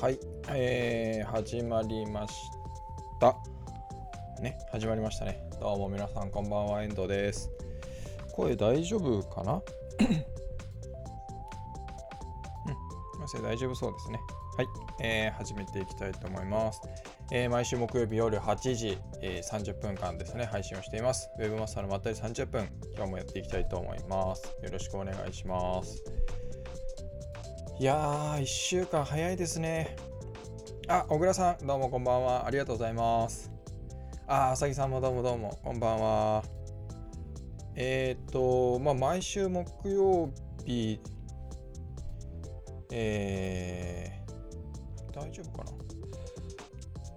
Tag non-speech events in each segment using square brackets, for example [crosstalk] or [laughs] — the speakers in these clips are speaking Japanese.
はい、えー、始まりました。ね、始まりましたね。どうも皆さん、こんばんは、遠藤です。声大丈夫かな？[coughs] うん、大丈夫そうですね。はい、えー、始めていきたいと思います。えー、毎週木曜日夜8時、えー、30分間ですね、配信をしています。ウェブマスターのまったり30分、今日もやっていきたいと思います。よろしくお願いします。いやー、1週間早いですね。あ、小倉さん、どうもこんばんは。ありがとうございます。あ、あさぎさんもどうもどうも、こんばんは。えっ、ー、と、まあ、毎週木曜日、えー、大丈夫かな？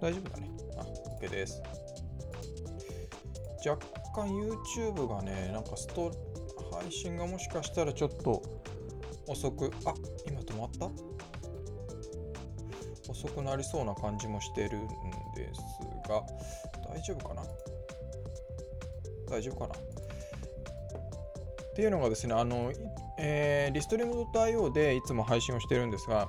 大丈夫だね。あ、OK です。若干 YouTube がね、なんかスト配信がもしかしたらちょっと遅く、あ、今止まった？遅くなりそうな感じもしてるんですが、大丈夫かな？大丈夫かな？っていうのがですね、あの、えー、リストリーム .io でいつも配信をしてるんですが、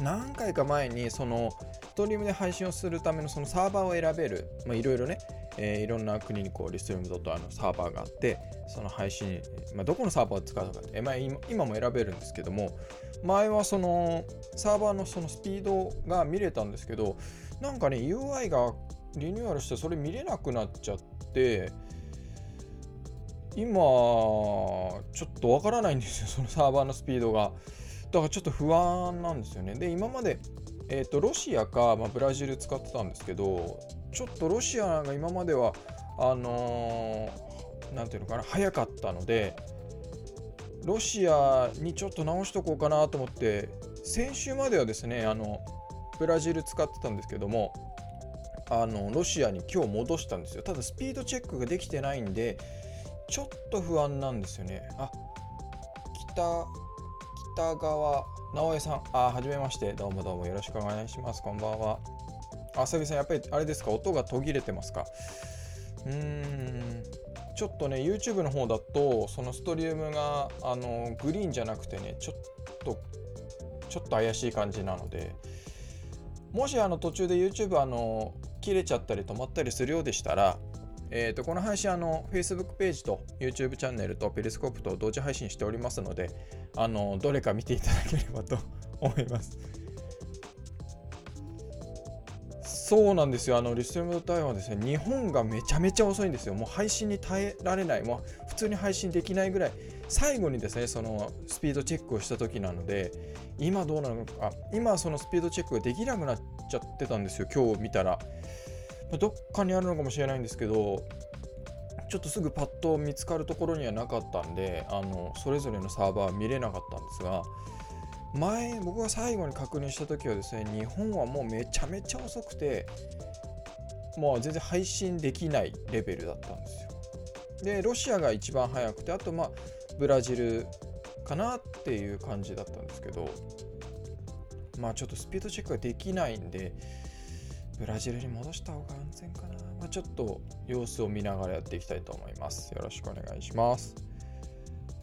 何回か前に、その、ストリームで配信をするためのそのサーバーを選べる、まあ、いろいろね、えー、いろんな国にこうリストリーム .io のサーバーがあって、その配信、まあ、どこのサーバーを使うのかって、まあ、今も選べるんですけども前はそのサーバーのそのスピードが見れたんですけどなんかね UI がリニューアルしてそれ見れなくなっちゃって今ちょっとわからないんですよそのサーバーのスピードが。だからちょっと不安なんですよね。で今までえーと、ロシアか、まあ、ブラジル使ってたんですけどちょっとロシアが今まではあの何ていうのかな早かったのでロシアにちょっと直しとこうかなと思って先週まではですねあのブラジル使ってたんですけどもあのロシアに今日戻したんですよ。ただスピードチェックができてないんでちょっと不安なんですよね。あ北北川直江さん。あはじめまして。どうもどうもよろしくお願いします。こんばんは。あさぎさんやっぱりあれですか？音が途切れてますか？うーん。ちょっとね YouTube の方だとそのストリウムがあのグリーンじゃなくてねちょっとちょっと怪しい感じなのでもしあの途中で YouTube あの切れちゃったり止まったりするようでしたらえーと、この配信あの Facebook ページと YouTube チャンネルとペリスコープと同時配信しておりますのであのどれか見ていただければと思います。そうなんですよ。あの、リストリームドタイはですね、日本がめちゃめちゃ遅いんですよ。もう配信に耐えられない。もう普通に配信できないぐらい、最後にですね、そのスピードチェックをした時なので、今どうなのか、今そのスピードチェックができなくなっちゃってたんですよ。今日見たら。どっかにあるのかもしれないんですけど、ちょっとすぐパッと見つかるところにはなかったんで、あの、それぞれのサーバーは見れなかったんですが、前僕が最後に確認した時はですね日本はもうめちゃめちゃ遅くてもう全然配信できないレベルだったんですよ。でロシアが一番早くてあとまあブラジルかなっていう感じだったんですけどまあちょっとスピードチェックができないんでブラジルに戻した方が安全かな、まあ、ちょっと様子を見ながらやっていきたいと思います。よろしくお願いします。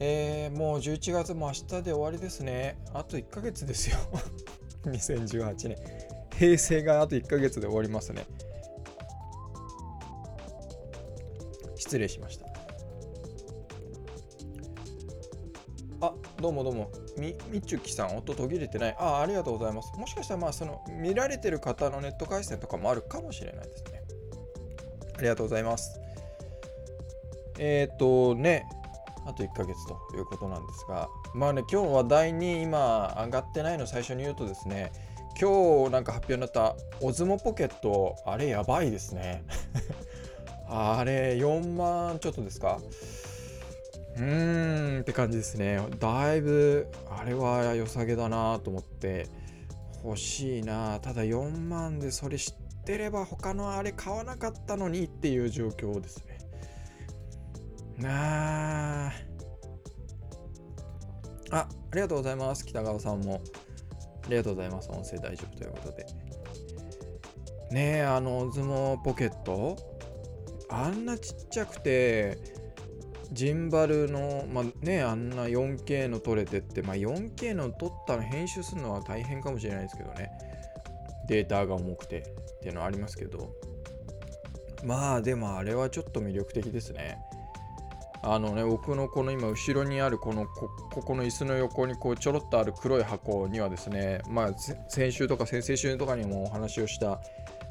えー、もう11月も明日で終わりですね。あと1ヶ月ですよ。[laughs] 2018年。平成があと1ヶ月で終わりますね。失礼しました。あ、どうもどうも。み、みちゅきさん、音途切れてない。あ、ありがとうございます。もしかしたら、まあ、その、見られてる方のネット回線とかもあるかもしれないですね。ありがとうございます。えっ、ー、とね、あと1ヶ月ということなんですが、まあね、今日話題に今上がってないの最初に言うとですね、今日なんか発表になったオズモポケット、あれやばいですね。[laughs] あれ4万ちょっとですか？うーんって感じですね。だいぶあれは良さげだなと思って欲しいな。ただ4万でそれ知ってれば他のあれ買わなかったのにっていう状況ですね。ああありがとうございます北川さんもありがとうございます音声大丈夫ということでねえあのズモポケット？あんなちっちゃくてジンバルの、まあね、あんな 4K の撮れてって、まあ、4K の撮ったら編集するのは大変かもしれないですけどね。データが重くてっていうのはありますけど。まあでもあれはちょっと魅力的ですね。あのね、僕のこの今後ろにあるこのここの椅子の横にこうちょろっとある黒い箱にはですね、まあ先週とか先々週とかにもお話をした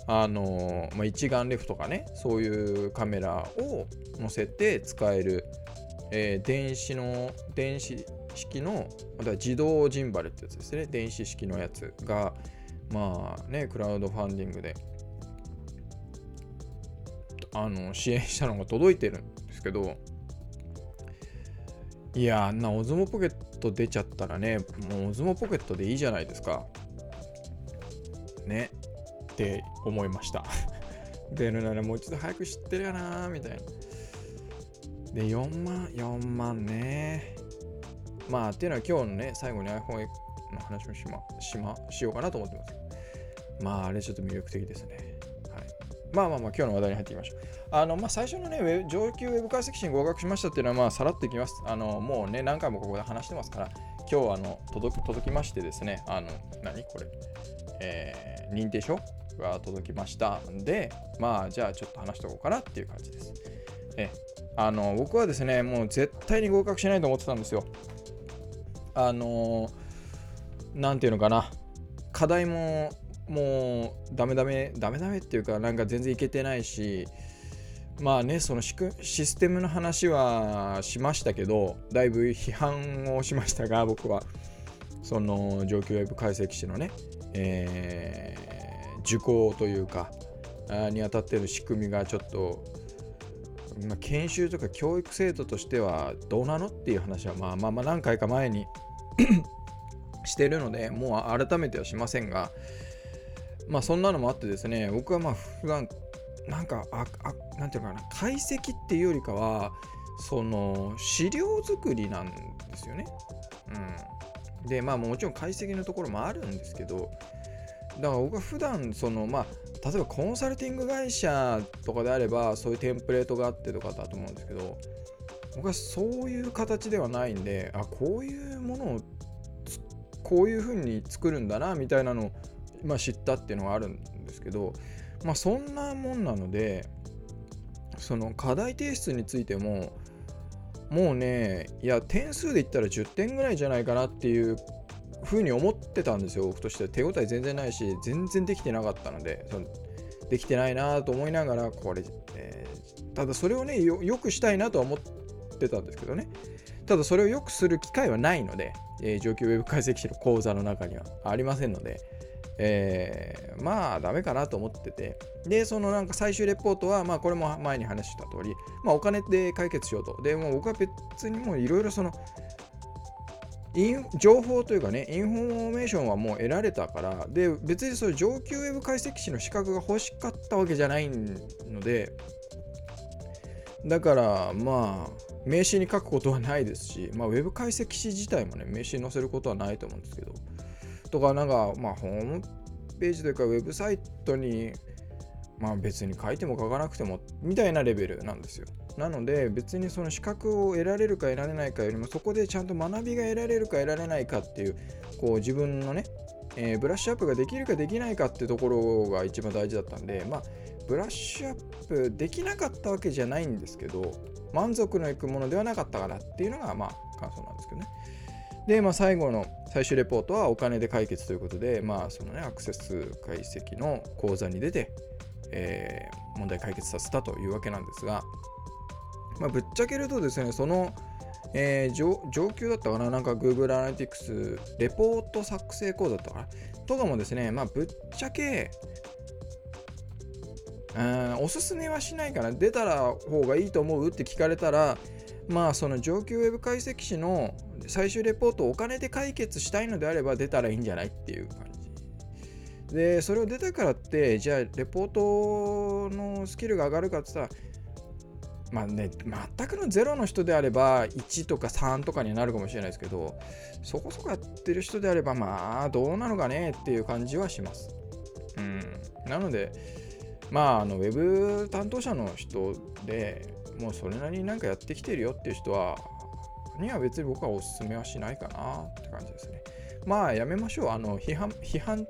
あのまあ、一眼レフとかねそういうカメラを載せて使える、えー、電子の電子式のまた自動ジンバルってやつですね。電子式のやつがまあねクラウドファンディングであの支援したのが届いてるんですけどいやあんなオズモポケット出ちゃったらねもうオズモポケットでいいじゃないですか。ね。って思いました。[laughs] 出るならもう一度早く知ってるかなみたいな。で4万4万ね。まあっていうのは今日のね最後に iPhone の話もしましましようかなと思ってます。まああれちょっと魅力的ですね。はい。まあまあまあ、今日の話題に入っていきましょう。あの、まあ、最初のね、上級ウェブ解析士に合格しましたっていうのは、まあ、さらっといきます。あの、もうね、何回もここで話してますから、今日、あの、届届きましてですね、あの、何これ、えー、認定書が届きましたんで、まあ、じゃあちょっと話しておこうかなっていう感じです。え、あの、僕はですね、もう絶対に合格しないと思ってたんですよ。あの、なんていうのかな、課題ももうダメダメダメダメっていうかなんか全然いけてないしまあねそのシステムの話はしましたけどだいぶ批判をしましたが僕は。その上級ウェブ解析士のね、えー、受講というかにあたってる仕組みがちょっと、まあ、研修とか教育制度としてはどうなのっていう話はまあまあまあ何回か前に [coughs] してるのでもう改めてはしませんがまあそんなのもあってですね、僕はまあ普段なんか、あ、あなんていうかな、解析っていうよりかは、その資料作りなんですよね。うん。で、まあもちろん解析のところもあるんですけど、だから僕は普段そのまあ例えばコンサルティング会社とかであればそういうテンプレートがあってとかだと思うんですけど僕はそういう形ではないんであこういうものをこういうふうに作るんだなみたいなのをまあ、知ったっていうのがあるんですけど、まあ、そんなもんなのでその課題提出についてももうねいや点数で言ったら10点ぐらいじゃないかなっていうふうに思ってたんですよ僕としては。手応え全然ないし全然できてなかったのでそのできてないなと思いながらこれ、えー、ただそれをねよくしたいなとは思ってたんですけどね。ただそれをよくする機会はないので、えー、上級ウェブ解析士の講座の中にはありませんので、えー、まあダメかなと思ってて。でそのなんか最終レポートはまあこれも前に話した通りまあお金で解決しようと。でも僕は別にもういろいろその情報というかね、インフォメーションはもう得られたから、で、別にそういう上級ウェブ解析士の資格が欲しかったわけじゃないので、だから、まあ、名刺に書くことはないですし、まあ、ウェブ解析士自体もね、名刺に載せることはないと思うんですけど、とか、なんか、まあ、ホームページというか、ウェブサイトに、まあ別に書いても書かなくてもみたいなレベルなんですよ。なので別にその資格を得られるか得られないかよりもそこでちゃんと学びが得られるか得られないかっていうこう自分のね、えー、ブラッシュアップができるかできないかっていうところが一番大事だったんでまあブラッシュアップできなかったわけじゃないんですけど満足のいくものではなかったかなっていうのがまあ感想なんですけどね。で、まあ、最後の最終レポートはお金で解決ということで、まあ、そのね、アクセス解析の講座に出て、えー、問題解決させたというわけなんですが、まあ、ぶっちゃけるとですね、その、えー、上上級だったかななんか Google Analytics レポート作成講座だったかなとかもですね、まあ、ぶっちゃけ、おすすめはしないかな出たら方がいいと思うって聞かれたらまあその上級ウェブ解析士の最終レポートをお金で解決したいのであれば出たらいいんじゃないっていう感じ。で、それを出たからって、じゃあレポートのスキルが上がるかって言ったら、まあね、全くのゼロの人であれば1とか3とかになるかもしれないですけど、そこそこやってる人であれば、まあどうなのかねっていう感じはします。うん。なので、まあ、あのウェブ担当者の人で、もうそれなりになんかやってきてるよっていう人はには別に僕はおすすめはしないかなって感じですね。まあやめましょう。あの批判、批判、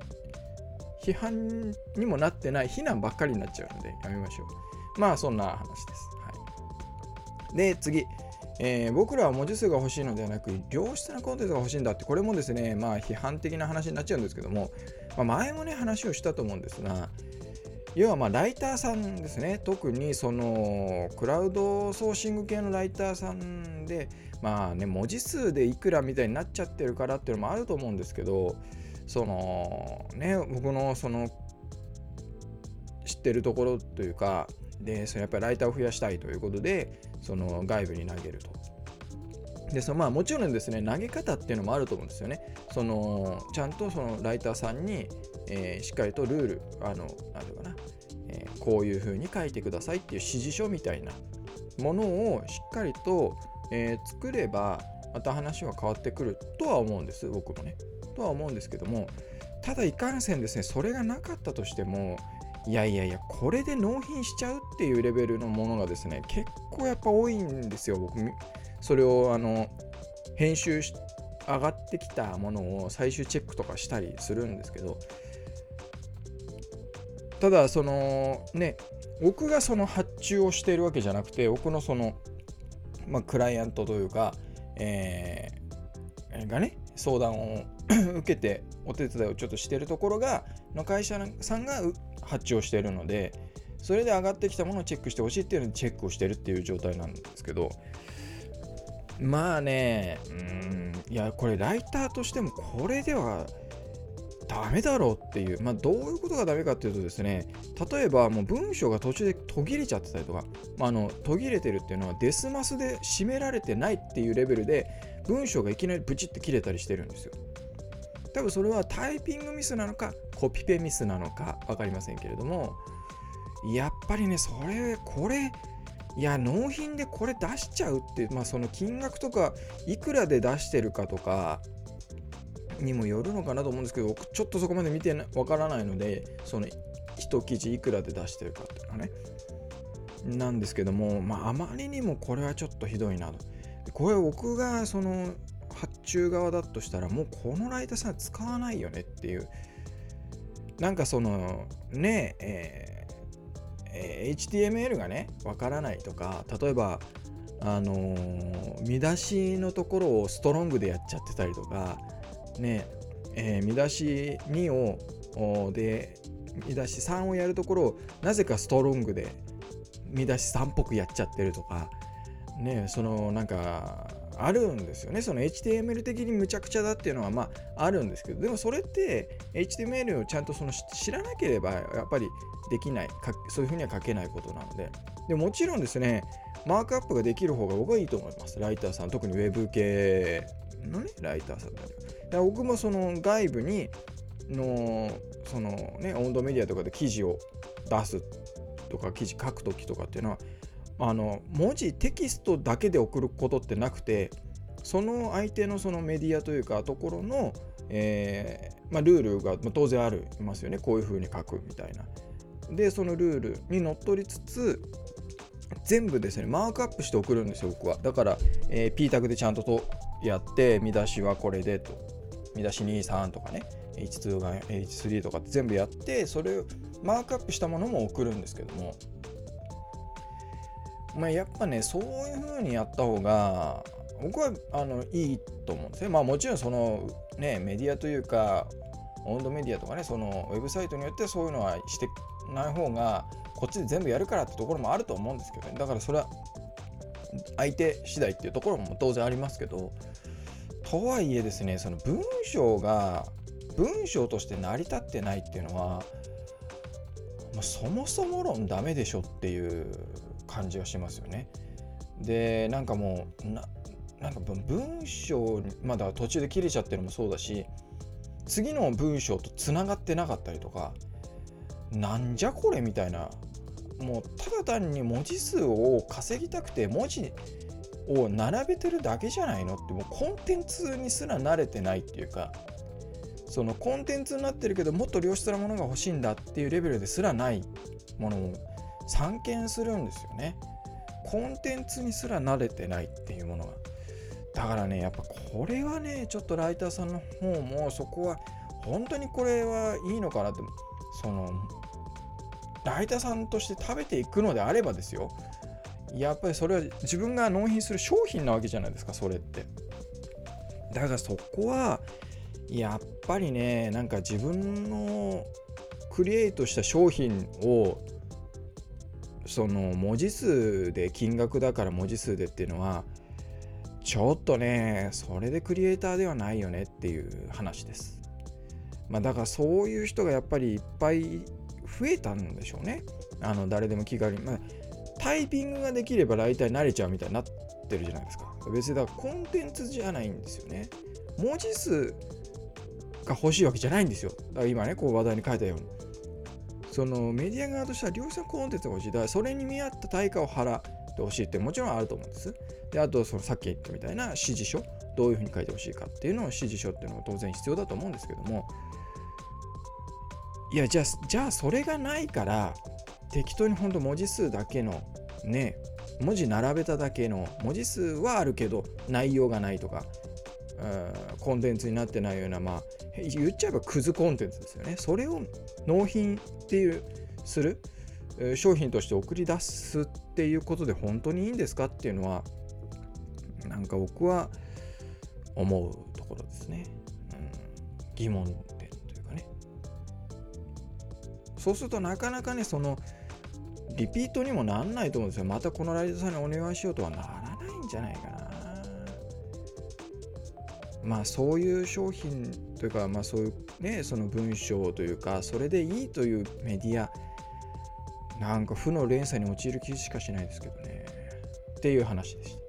批判にもなってない非難ばっかりになっちゃうのでやめましょう。まあそんな話です。はい、で、次。えー、僕らは文字数が欲しいのではなく良質なコンテンツが欲しいんだってこれもですねまあ批判的な話になっちゃうんですけども、まあ、前もね話をしたと思うんですが要はまあライターさんですね特にそのクラウドソーシング系のライターさんでまあね文字数でいくらみたいになっちゃってるからっていうのもあると思うんですけどそのね僕のその知ってるところというかでそのやっぱりライターを増やしたいということでその外部に投げると。でそのまあもちろんですね投げ方っていうのもあると思うんですよね。そのちゃんとそのライターさんに、えー、しっかりとルールあのなんていうかな、えー、こういうふうに書いてくださいっていう指示書みたいなものをしっかりと、えー、作ればまた話は変わってくるとは思うんです僕もね。とは思うんですけどもただいかんせんですねそれがなかったとしてもいやいやいやこれで納品しちゃうっていうレベルのものがですね結構やっぱ多いんですよ僕それをあの編集し上がってきたものを最終チェックとかしたりするんですけどただそのね僕がその発注をしているわけじゃなくて僕のその、まあ、クライアントというか、えー、がね相談を [clears throat] 受けてお手伝いをちょっとしてるところがの会社さんが発注をしているのでそれで上がってきたものをチェックしてほしいっていうのでチェックをしてるっていう状態なんですけどまあねうんいやこれライターとしてもこれではダメだろうっていう、まあ、どういうことがダメかっていうとですね、例えばもう文章が途中で途切れちゃってたりとか、まあ、あの途切れてるっていうのはデスマスで締められてないっていうレベルで文章がいきなりブチって切れたりしてるんですよ。多分それはタイピングミスなのかコピペミスなのか分かりませんけれどもやっぱりねそれこれいや納品でこれ出しちゃうってまあその金額とかいくらで出してるかとかにもよるのかなと思うんですけどちょっとそこまで見てわからないのでその一記事いくらで出してるかっていうのね。なんですけどもまああまりにもこれはちょっとひどいなと。これ僕がその発注側だとしたらもうこのライターさん使わないよねっていう。なんかそのねええー、HTML がねわからないとか例えばあのー、見出しのところをストロングでやっちゃってたりとかねえー、見出し2をで見出し3をやるところをなぜかストロングで見出し3っぽくやっちゃってるとかねそのなんかあるんですよね。その HTML 的にむちゃくちゃだっていうのはまああるんですけど、でもそれって HTML をちゃんとその知らなければやっぱりできない、そういうふうには書けないことなので。でもちろんですね、マークアップができる方が僕はいいと思います。ライターさん、特に Web 系のね、ライターさんだから僕もその外部にの、そのね、温度メディアとかで記事を出すとか、記事書くときとかっていうのは、あの文字テキストだけで送ることってなくてその相手のそのメディアというかところの、えー、まあ、ルールが当然ありますよね。こういうふうに書くみたいな。でそのルールにのっとりつつ全部ですねマークアップして送るんですよ僕は。だから、えー、P タグでちゃんととやって見出しはこれでと。見出し23とかね。H2 が H3 とかって全部やってそれをマークアップしたものも送るんですけども。まあ、やっぱねそういう風にやった方が僕はあのいいと思うんですね。まあもちろんそのねメディアというか温度メディアとかねそのウェブサイトによってそういうのはしてない方がこっちで全部やるからってところもあると思うんですけどね。だからそれは相手次第っていうところも当然ありますけどとはいえですねその文章が文章として成り立ってないっていうのは、まあ、そもそも論ダメでしょっていう感じがしますよね。でなんかもうななんか文章まだ途中で切れちゃってるのもそうだし次の文章とつながってなかったりとかなんじゃこれみたいなもうただ単に文字数を稼ぎたくて文字を並べてるだけじゃないのってもうコンテンツにすら慣れてないっていうかそのコンテンツになってるけどもっと良質なものが欲しいんだっていうレベルですらないものも散見するんですよね。コンテンツにすら慣れてないっていうものがだからねやっぱこれはねちょっとライターさんの方もそこは本当にこれはいいのかなってそのライターさんとして食べていくのであればですよやっぱりそれは自分が納品する商品なわけじゃないですかそれって。だからそこはやっぱりねなんか自分のクリエイトした商品をその文字数で金額だから文字数でっていうのはちょっとねそれでクリエイターではないよねっていう話です。まあだからそういう人がやっぱりいっぱい増えたんでしょうね。あの誰でも気軽に、まあ、タイピングができれば大体慣れちゃうみたいになってるじゃないですか。別にだからコンテンツじゃないんですよね。文字数が欲しいわけじゃないんですよ。だから今ねこう話題に書いたように。そのメディア側としては量産コンテンツが欲しい。だからそれに見合った対価を払ってほしいってもちろんあると思うんです。であとそのさっき言ったみたいな指示書どういうふうに書いてほしいかっていうのを指示書っていうのが当然必要だと思うんですけども。いやじゃあじゃあそれがないから適当にほんと文字数だけのね文字並べただけの文字数はあるけど内容がないとかコンテンツになってないようなまあ言っちゃえばクズコンテンツですよね。それを納品っていうする商品として送り出すっていうことで本当にいいんですかっていうのはなんか僕は思うところですね、うん、疑問点というかね。そうするとなかなかねそのリピートにもなんないと思うんですよ。またこのライターさんにお願いしようとはならないんじゃないかな。まあそういう商品というかまあそういうねその文章というかそれでいいというメディアなんか負の連鎖に陥る気しかしないですけどね。っていう話でした。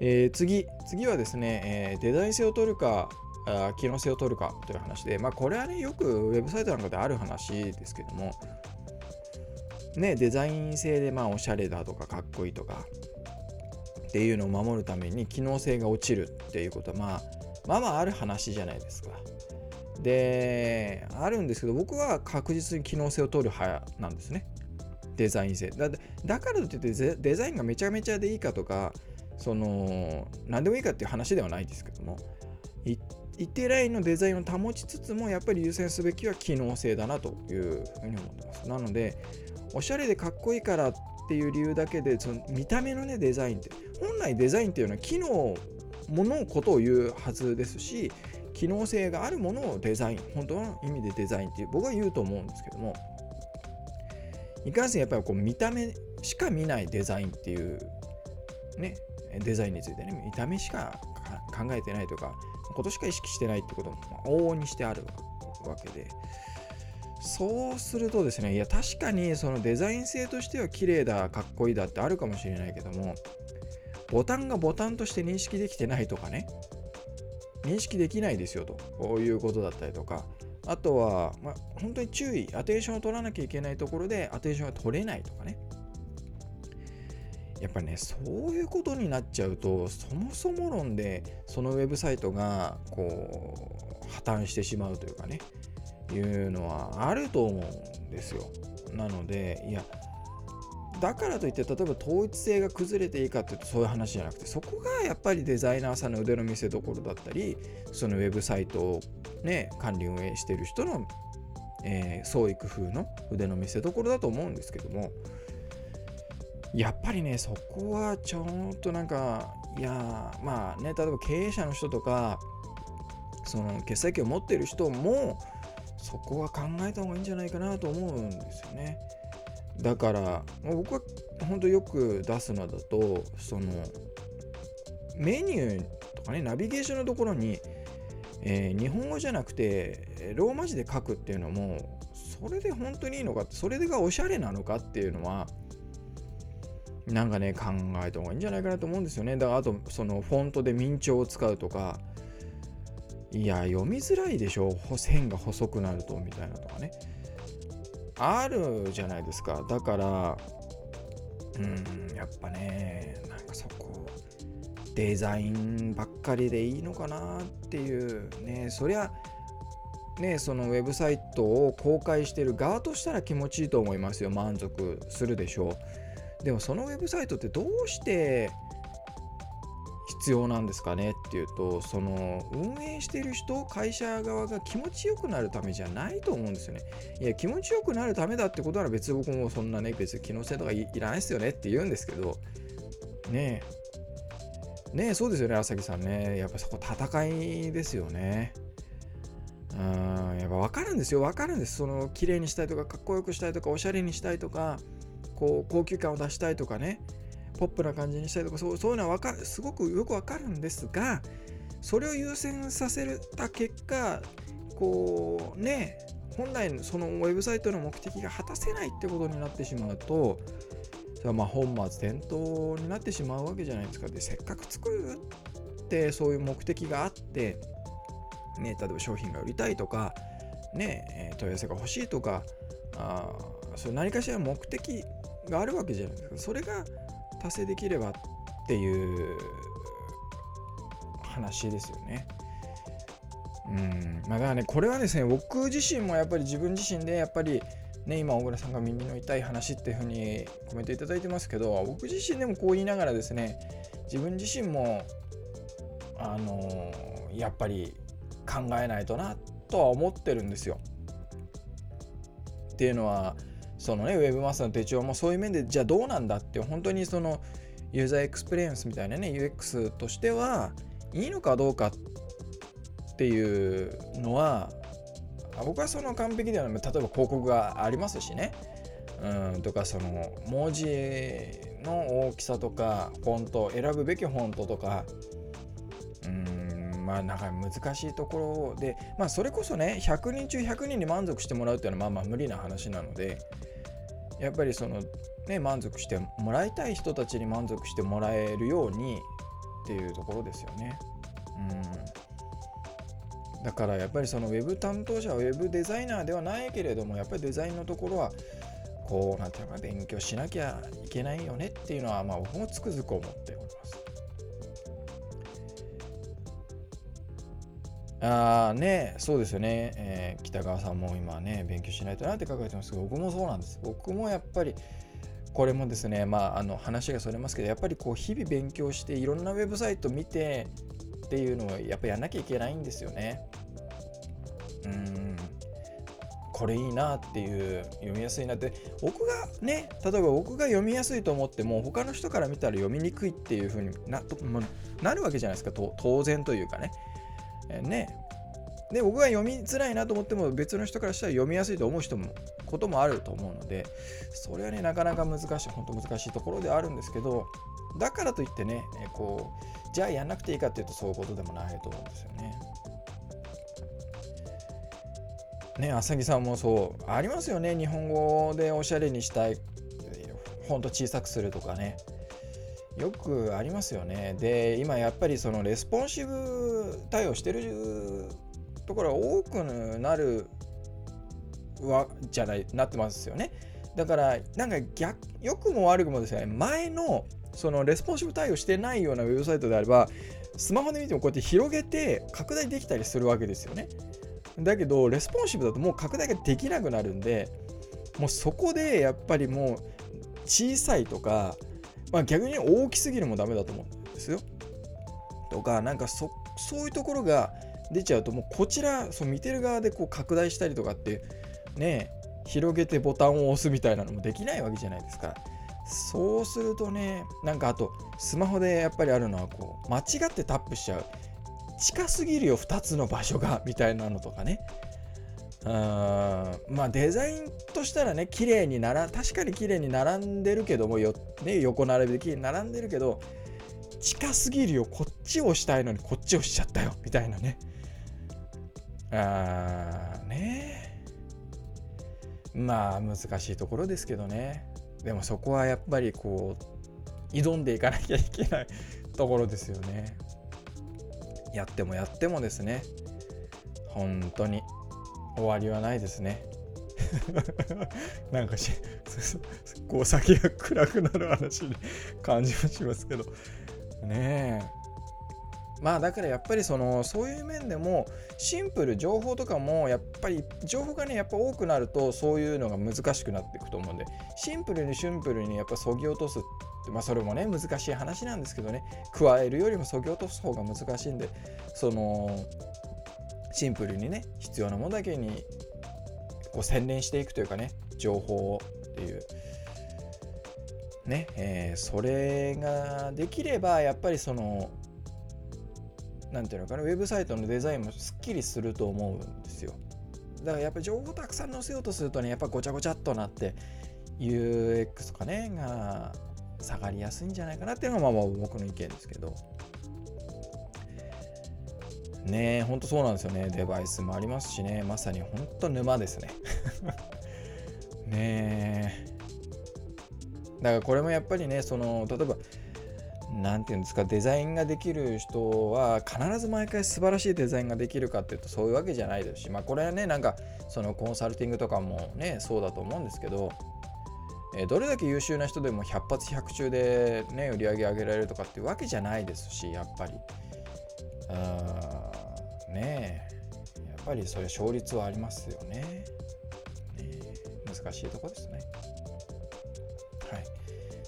えー、次。次はですね、えー、デザイン性を取るか機能性を取るかという話で、まあ、これはねよくウェブサイトなんかである話ですけども、ね、デザイン性でまあおしゃれだとかかっこいいとかっていうのを守るために機能性が落ちるっていうことは、まあ、まあまあある話じゃないですか。で、あるんですけど、僕は確実に機能性を取る派なんですね。デザイン性。だだからといってデザインがめちゃめちゃでいいかとか、その、何でもいいかっていう話ではないですけども、一定ラインのデザインを保ちつつも、やっぱり優先すべきは機能性だなというふうに思ってます。なので、おしゃれでかっこいいからっていう理由だけで、その見た目のね、デザインって、本来デザインっていうのは機能ものことを言うはずですし機能性があるものをデザイン本当の意味でデザインっていう僕は言うと思うんですけどもいかんせんやっぱりこう見た目しか見ないデザインっていうねデザインについてね見た目しか考えてないとかことしか意識してないってことも往々にしてあるわけで。そうするとですねいや確かにそのデザイン性としては綺麗だかっこいいだってあるかもしれないけどもボタンがボタンとして認識できてないとかね、認識できないですよと、こういうことだったりとか、あとは、まあ、本当に注意、アテンションを取らなきゃいけないところでアテンションが取れないとかね。やっぱね、そういうことになっちゃうと、そもそも論でそのウェブサイトがこう破綻してしまうというかね、いうのはあると思うんですよ。なので、いや、だからといって例えば統一性が崩れていいかっていうとそういう話じゃなくてそこがやっぱりデザイナーさんの腕の見せ所だったりそのウェブサイトをね管理運営してる人の、え、創意工夫の腕の見せ所だと思うんですけどもやっぱりねそこはちょっとなんかいやまあね例えば経営者の人とかその決済権を持ってる人もそこは考えた方がいいんじゃないかなと思うんですよね。だから僕は本当よく出すのだとそのメニューとかねナビゲーションのところに、えー、日本語じゃなくてローマ字で書くっていうのもそれで本当にいいのかそれがおしゃれなのかっていうのはなんかね考えた方がいいんじゃないかなと思うんですよね。だからあとそのフォントで明朝を使うとか。いや読みづらいでしょ。線が細くなるとみたいなとかね。あるじゃないですか。だからうんやっぱねなんかそこデザインばっかりでいいのかなっていう。ねそりゃね、そのウェブサイトを公開してる側としたら気持ちいいと思いますよ。満足するでしょ。うでもそのウェブサイトってどうして必要なんですかねっていうとその運営してる人会社側が気持ちよくなるためじゃないと思うんですよね。いや気持ちよくなるためだってことなら別に僕もそんなね別に機能性とかいらないですよねって言うんですけど。ねえ。ねえそうですよね朝木さんね。やっぱそこ戦いですよね。うんやっぱ分かるんですよ分かるんです。その綺麗にしたいとかかっこよくしたいとかおしゃれにしたいとか。こう高級感を出したいとかねポップな感じにしたいとかそうそういうのはかるすごくよく分かるんですがそれを優先させた結果こうね本来そのウェブサイトの目的が果たせないってことになってしまうとそれはまあ本末転倒になってしまうわけじゃないですか。でせっかく作るってそういう目的があってね、例えば商品が売りたいとか、ね、問い合わせが欲しいとか、あそれ何かしら目的があるわけじゃないですか。それが達成できればっていう話ですよね。うんまあ、だからね、これはですね、僕自身もやっぱり自分自身でやっぱりね、今、小倉さんが耳の痛い話っていうふうにコメントいただいてますけど、僕自身でもこう言いながらですね、自分自身も、あのやっぱり考えないとなとは思ってるんですよ。っていうのはそのねウェブマスターの手帳もそういう面でじゃあどうなんだって本当にそのユーザーエクスペリエンスみたいなね UX としてはいいのかどうかっていうのは僕はその完璧ではない。例えば広告がありますしね。うんとかその文字の大きさとかフォント選ぶべきフォントとかまあなんか難しいところで、まあそれこそね、100人中100人に満足してもらうっていうのはまあまあ無理な話なので、やっぱりそのね、満足してもらいたい人たちに満足してもらえるようにっていうところですよね。うん。だからやっぱりそのウェブ担当者はウェブデザイナーではないけれども、やっぱりデザインのところは、こう、なんていうか、勉強しなきゃいけないよねっていうのは、まあ僕もつくづく思ってあねそうですよね、えー、北川さんも今ね勉強しないとなって書かれてますけど僕もそうなんです。僕もやっぱりこれもですねまああの話がそれますけどやっぱりこう日々勉強していろんなウェブサイト見てっていうのをやっぱやんなきゃいけないんですよね。うん。これいいなっていう読みやすいなって。僕がね例えば僕が読みやすいと思っても他の人から見たら読みにくいっていう風にななるわけじゃないですか。当然というかね。え、ね。で僕が読みづらいなと思っても別の人からしたら読みやすいと思う人もこともあると思うのでそれはねなかなか難しい本当難しいところであるんですけどだからといってねこうじゃあやんなくていいかっていうとそういうことでもないと思うんですよね。ね浅木さんもそうありますよね。日本語でおしゃれにしたい。ほんと小さくするとかね。よくありますよね。で、今やっぱりそのレスポンシブ対応してるところが多くなるわけじゃない、なってますよね。だから、なんか逆、良くも悪くもですね、前のそのレスポンシブ対応してないようなウェブサイトであれば、スマホで見てもこうやって広げて拡大できたりするわけですよね。だけど、レスポンシブだともう拡大ができなくなるんで、もうそこでやっぱりもう小さいとか、まあ、逆に大きすぎるもダメだと思うんですよ。とか、なんかそそういうところが出ちゃうと、もうこちら、そう見てる側でこう拡大したりとかって、ね、広げてボタンを押すみたいなのもできないわけじゃないですか。そうするとね、なんかあと、スマホでやっぱりあるのは、こう、間違ってタップしちゃう。近すぎるよ、2つの場所が、みたいなのとかね。まあデザインとしたらね綺麗になら確かに綺麗に並んでるけどもよ、ね、横並びで綺麗に並んでるけど近すぎるよ。こっちをしたいのにこっちをしちゃったよ。みたいなね。あーね。まあ難しいところですけどね。でもそこはやっぱりこう挑んでいかなきゃいけないところですよね。やってもやってもですね。本当に。終わりはないですね。[laughs] なんかし、[laughs] こう先が暗くなる話に感じもしますけど。ねえまあだからやっぱりそのそういう面でもシンプル情報とかもやっぱり情報がねやっぱ多くなるとそういうのが難しくなっていくと思うんでシンプルにシンプルにやっぱそぎ落とすってまあそれもね難しい話なんですけどね加えるよりもそぎ落とす方が難しいんでそのシンプルにね必要なものだけにこう洗練していくというかね情報をっていう。ねえー、それができればやっぱりその何ていうのかなウェブサイトのデザインもすっきりすると思うんですよ。だからやっぱり情報たくさん載せようとするとねやっぱごちゃごちゃっとなって UX とかねが下がりやすいんじゃないかなっていうのがまあ僕の意見ですけど。ねえほんとそうなんですよねデバイスもありますしねまさにほんと沼ですね。[laughs] ねえ。だからこれもやっぱりねその例えば何て言うんですかデザインができる人は必ず毎回素晴らしいデザインができるかっていうとそういうわけじゃないですしまあこれはねなんかそのコンサルティングとかもねそうだと思うんですけど、えー、どれだけ優秀な人でも100発100中でね売り上げ上げられるとかっていうわけじゃないですしやっぱり。あねえ。やっぱりそれ勝率はありますよね。ね難しいとこですね。はい。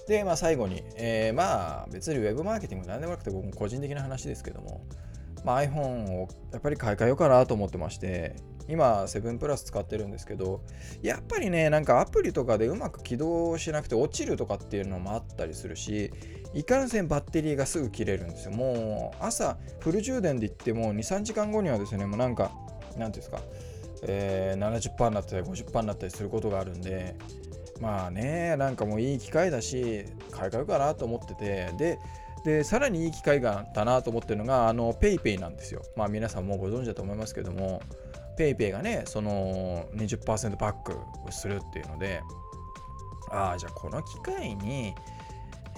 で、まあ、最後に、えー、まあ別にウェブマーケティング何でもなくて僕も個人的な話ですけども、まあ、iPhone をやっぱり買い替えようかなと思ってまして今7プラス使ってるんですけどやっぱりねなんかアプリとかでうまく起動しなくて落ちるとかっていうのもあったりするしいかんせんバッテリーがすぐ切れるんですよ。もう朝フル充電でいっても23時間後にはですねもうなんか何ていうんですか、えー、70%になったり50%になったりすることがあるんでまあねなんかもういい機会だし買い替えようかなと思っててででさらにいい機会がだなと思ってるのがあの PayPay なんですよ。まあ皆さんもご存知だと思いますけども PayPay がねその20%バックをするっていうのでああじゃあこの機会に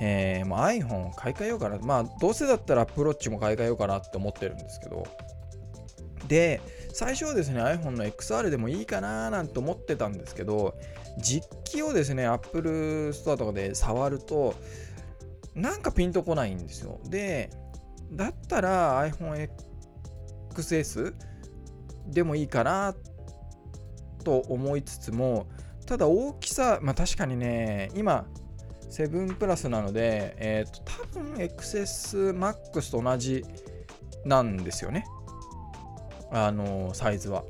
えー、もう iPhone 買い替えようかな。まあ、どうせだったら Apple Watch も買い替えようかなって思ってるんですけど。で、最初はですね、iPhone の XR でもいいかななんて思ってたんですけど、実機をですね、Apple Store とかで触ると、なんかピンとこないんですよ。で、だったら iPhone XS でもいいかなと思いつつも、ただ大きさ、まあ確かにね、今、7プラスなので、え、ー、と、多分 XS Max と同じなんですよね。あのサイズは。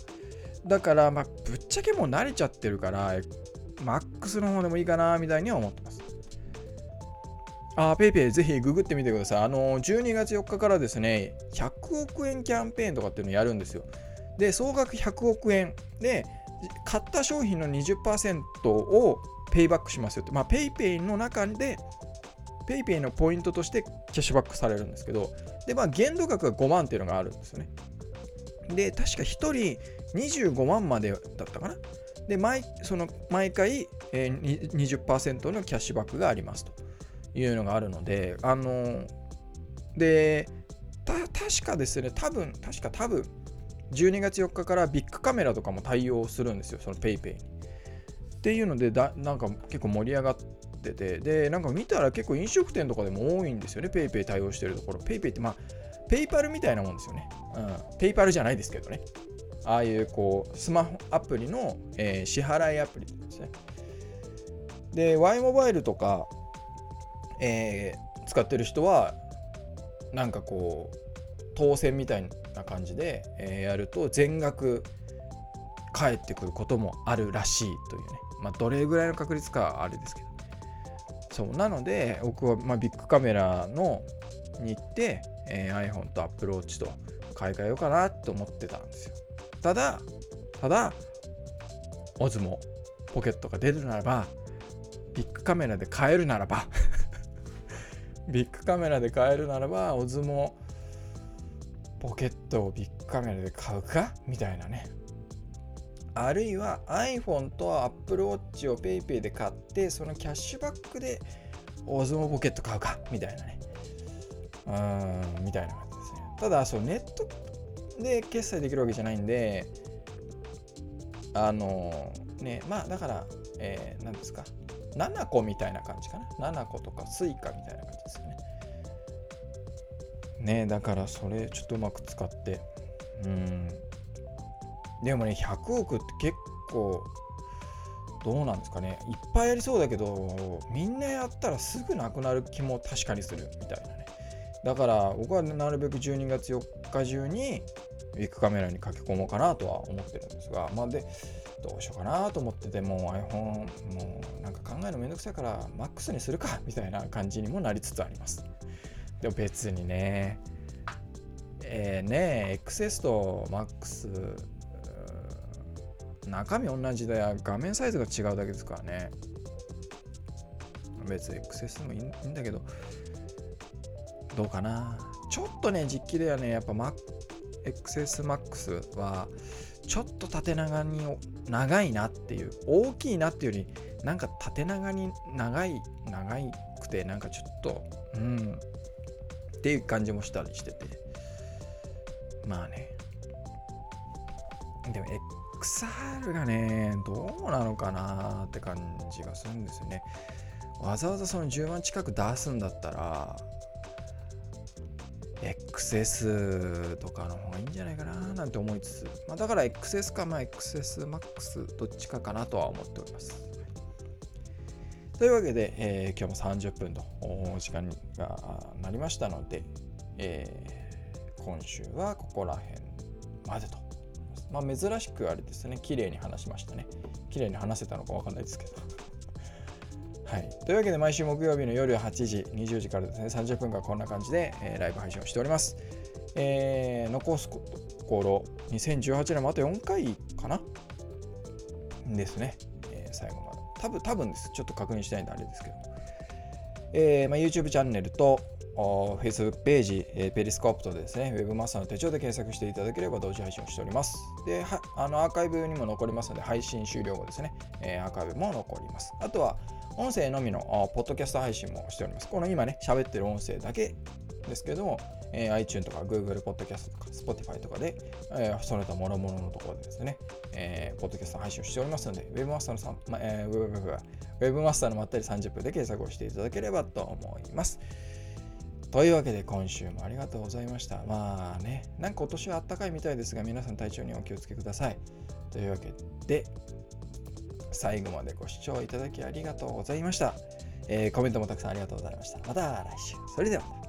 だから、まあ、ぶっちゃけもう慣れちゃってるから、マックスの方でもいいかな、みたいには思ってます。あ、ペイペイぜひググってみてください。あの、12月4日からですね、100億円キャンペーンとかっていうのをやるんですよ。で、総額100億円で、買った商品の20%をペイバックしますよって。まあ、ペイペイの中で、ペイペイのポイントとしてキャッシュバックされるんですけど、で、まあ、限度額が5万っていうのがあるんですよね。で、確か1人25万までだったかな。で、毎その毎回、えー、20%のキャッシュバックがありますというのがあるので、あのー、で、確かですね、多分、確か多分、12月4日からビッグカメラとかも対応するんですよ、その PayPay に。っていうのでだ、なんか結構盛り上がってて、で、なんか見たら結構飲食店とかでも多いんですよね、PayPay 対応してるところ。PayPay って、まあ、ペイパルみたいなもんですよね。うん。ペイパルじゃないですけどね。ああいうこうスマホアプリの、えー、支払いアプリですね。で、Y モバイルとか、えー、使ってる人は、なんかこう、当選みたいな感じで、え、やると全額返ってくることもあるらしいというね。まあ、どれぐらいの確率かあれですけど。そうなので、僕は、ま、ビッグカメラのに行って、え、iPhone と Apple Watch と買い替えようかなと思ってたんですよ。ただ、ただ、オズモポケットが出るならば、ビッグカメラで買えるならば [laughs] ビッグカメラで買えるならば、オズモポケットをビッグカメラで買うか？みたいなね。あるいは iPhone と Apple Watch を PayPay で買って、そのキャッシュバックでオズモポケット買うか？みたいなね。うーん、みたいな感じですね。ただ、そうネットで決済できるわけじゃないんで、あのね、まあだから、えー、何ですか、 nanacoみたいな感じかな？nanacoとか Suica みたいな感じね。だからそれちょっとうまく使って。うん。でもね100億って結構どうなんですかね。いっぱいやりそうだけどみんなやったらすぐなくなる気も確かにするみたいなね。だから僕はなるべく12月4日中にビッグカメラに書き込もうかなとは思ってるんですが。まあでどうしようかなと思ってても iPhone もうなんか考えるのめんどくさいから MAX にするかみたいな感じにもなりつつあります。でも別にね。えー、ね XS と MAX 中身同じだよ画面サイズが違うだけですからね。別に XS もいいんだけど。どうかな。ちょっとね実機ではねやっぱ XSMAX はちょっと縦長に長いなっていう大きいなっていうよりなんか縦長に長い長くてなんかちょっとうん。っていう感じもしたりしてて。まあね。でも XR がねどうなのかなって感じがするんですよね。わざわざその10万近く出すんだったら XS とかの方がいいんじゃないかななんて思いつつ、まあ、だから XS か、まあ、XSMAX どっちかかなとは思っております。というわけで、えー、今日も30分と時間がなりましたので、えー、今週はここら辺までと。まあ、珍しくあれですね、綺麗に話しましたね。綺麗に話せたのかわかんないですけど。はい、というわけで毎週木曜日の夜8時、20時からですね、30分間こんな感じで、えー、ライブ配信をしております。えー、残すところ、2018年もあと4回かな？ですね、えー、最後まで。多分、多分です。ちょっと確認したいんであれですけど。えーまあ、YouTube チャンネルと Facebook ページ、えー、ペリスコープとですね、Web マスターの手帳で検索していただければ同時配信をしております。で、はあのアーカイブにも残りますので、配信終了後ですね、えー、アーカイブも残ります。あとは、音声のみのポッドキャスト配信もしております。この今ね、喋ってる音声だけですけども、えー、iTunes とか Google Podcast とか Spotify とかで、えー、それと諸々のところでですね、えー、ポッドキャスト配信をしておりますので、Webmaster のさん、まえー、Webmaster のまったり30分で検索をしていただければと思います。というわけで今週もありがとうございました。まあね、なんか今年は暖かいみたいですが、皆さん体調にお気をつけください。というわけで、最後までご視聴いただきありがとうございました。えー、コメントもたくさんありがとうございました。また来週。それでは。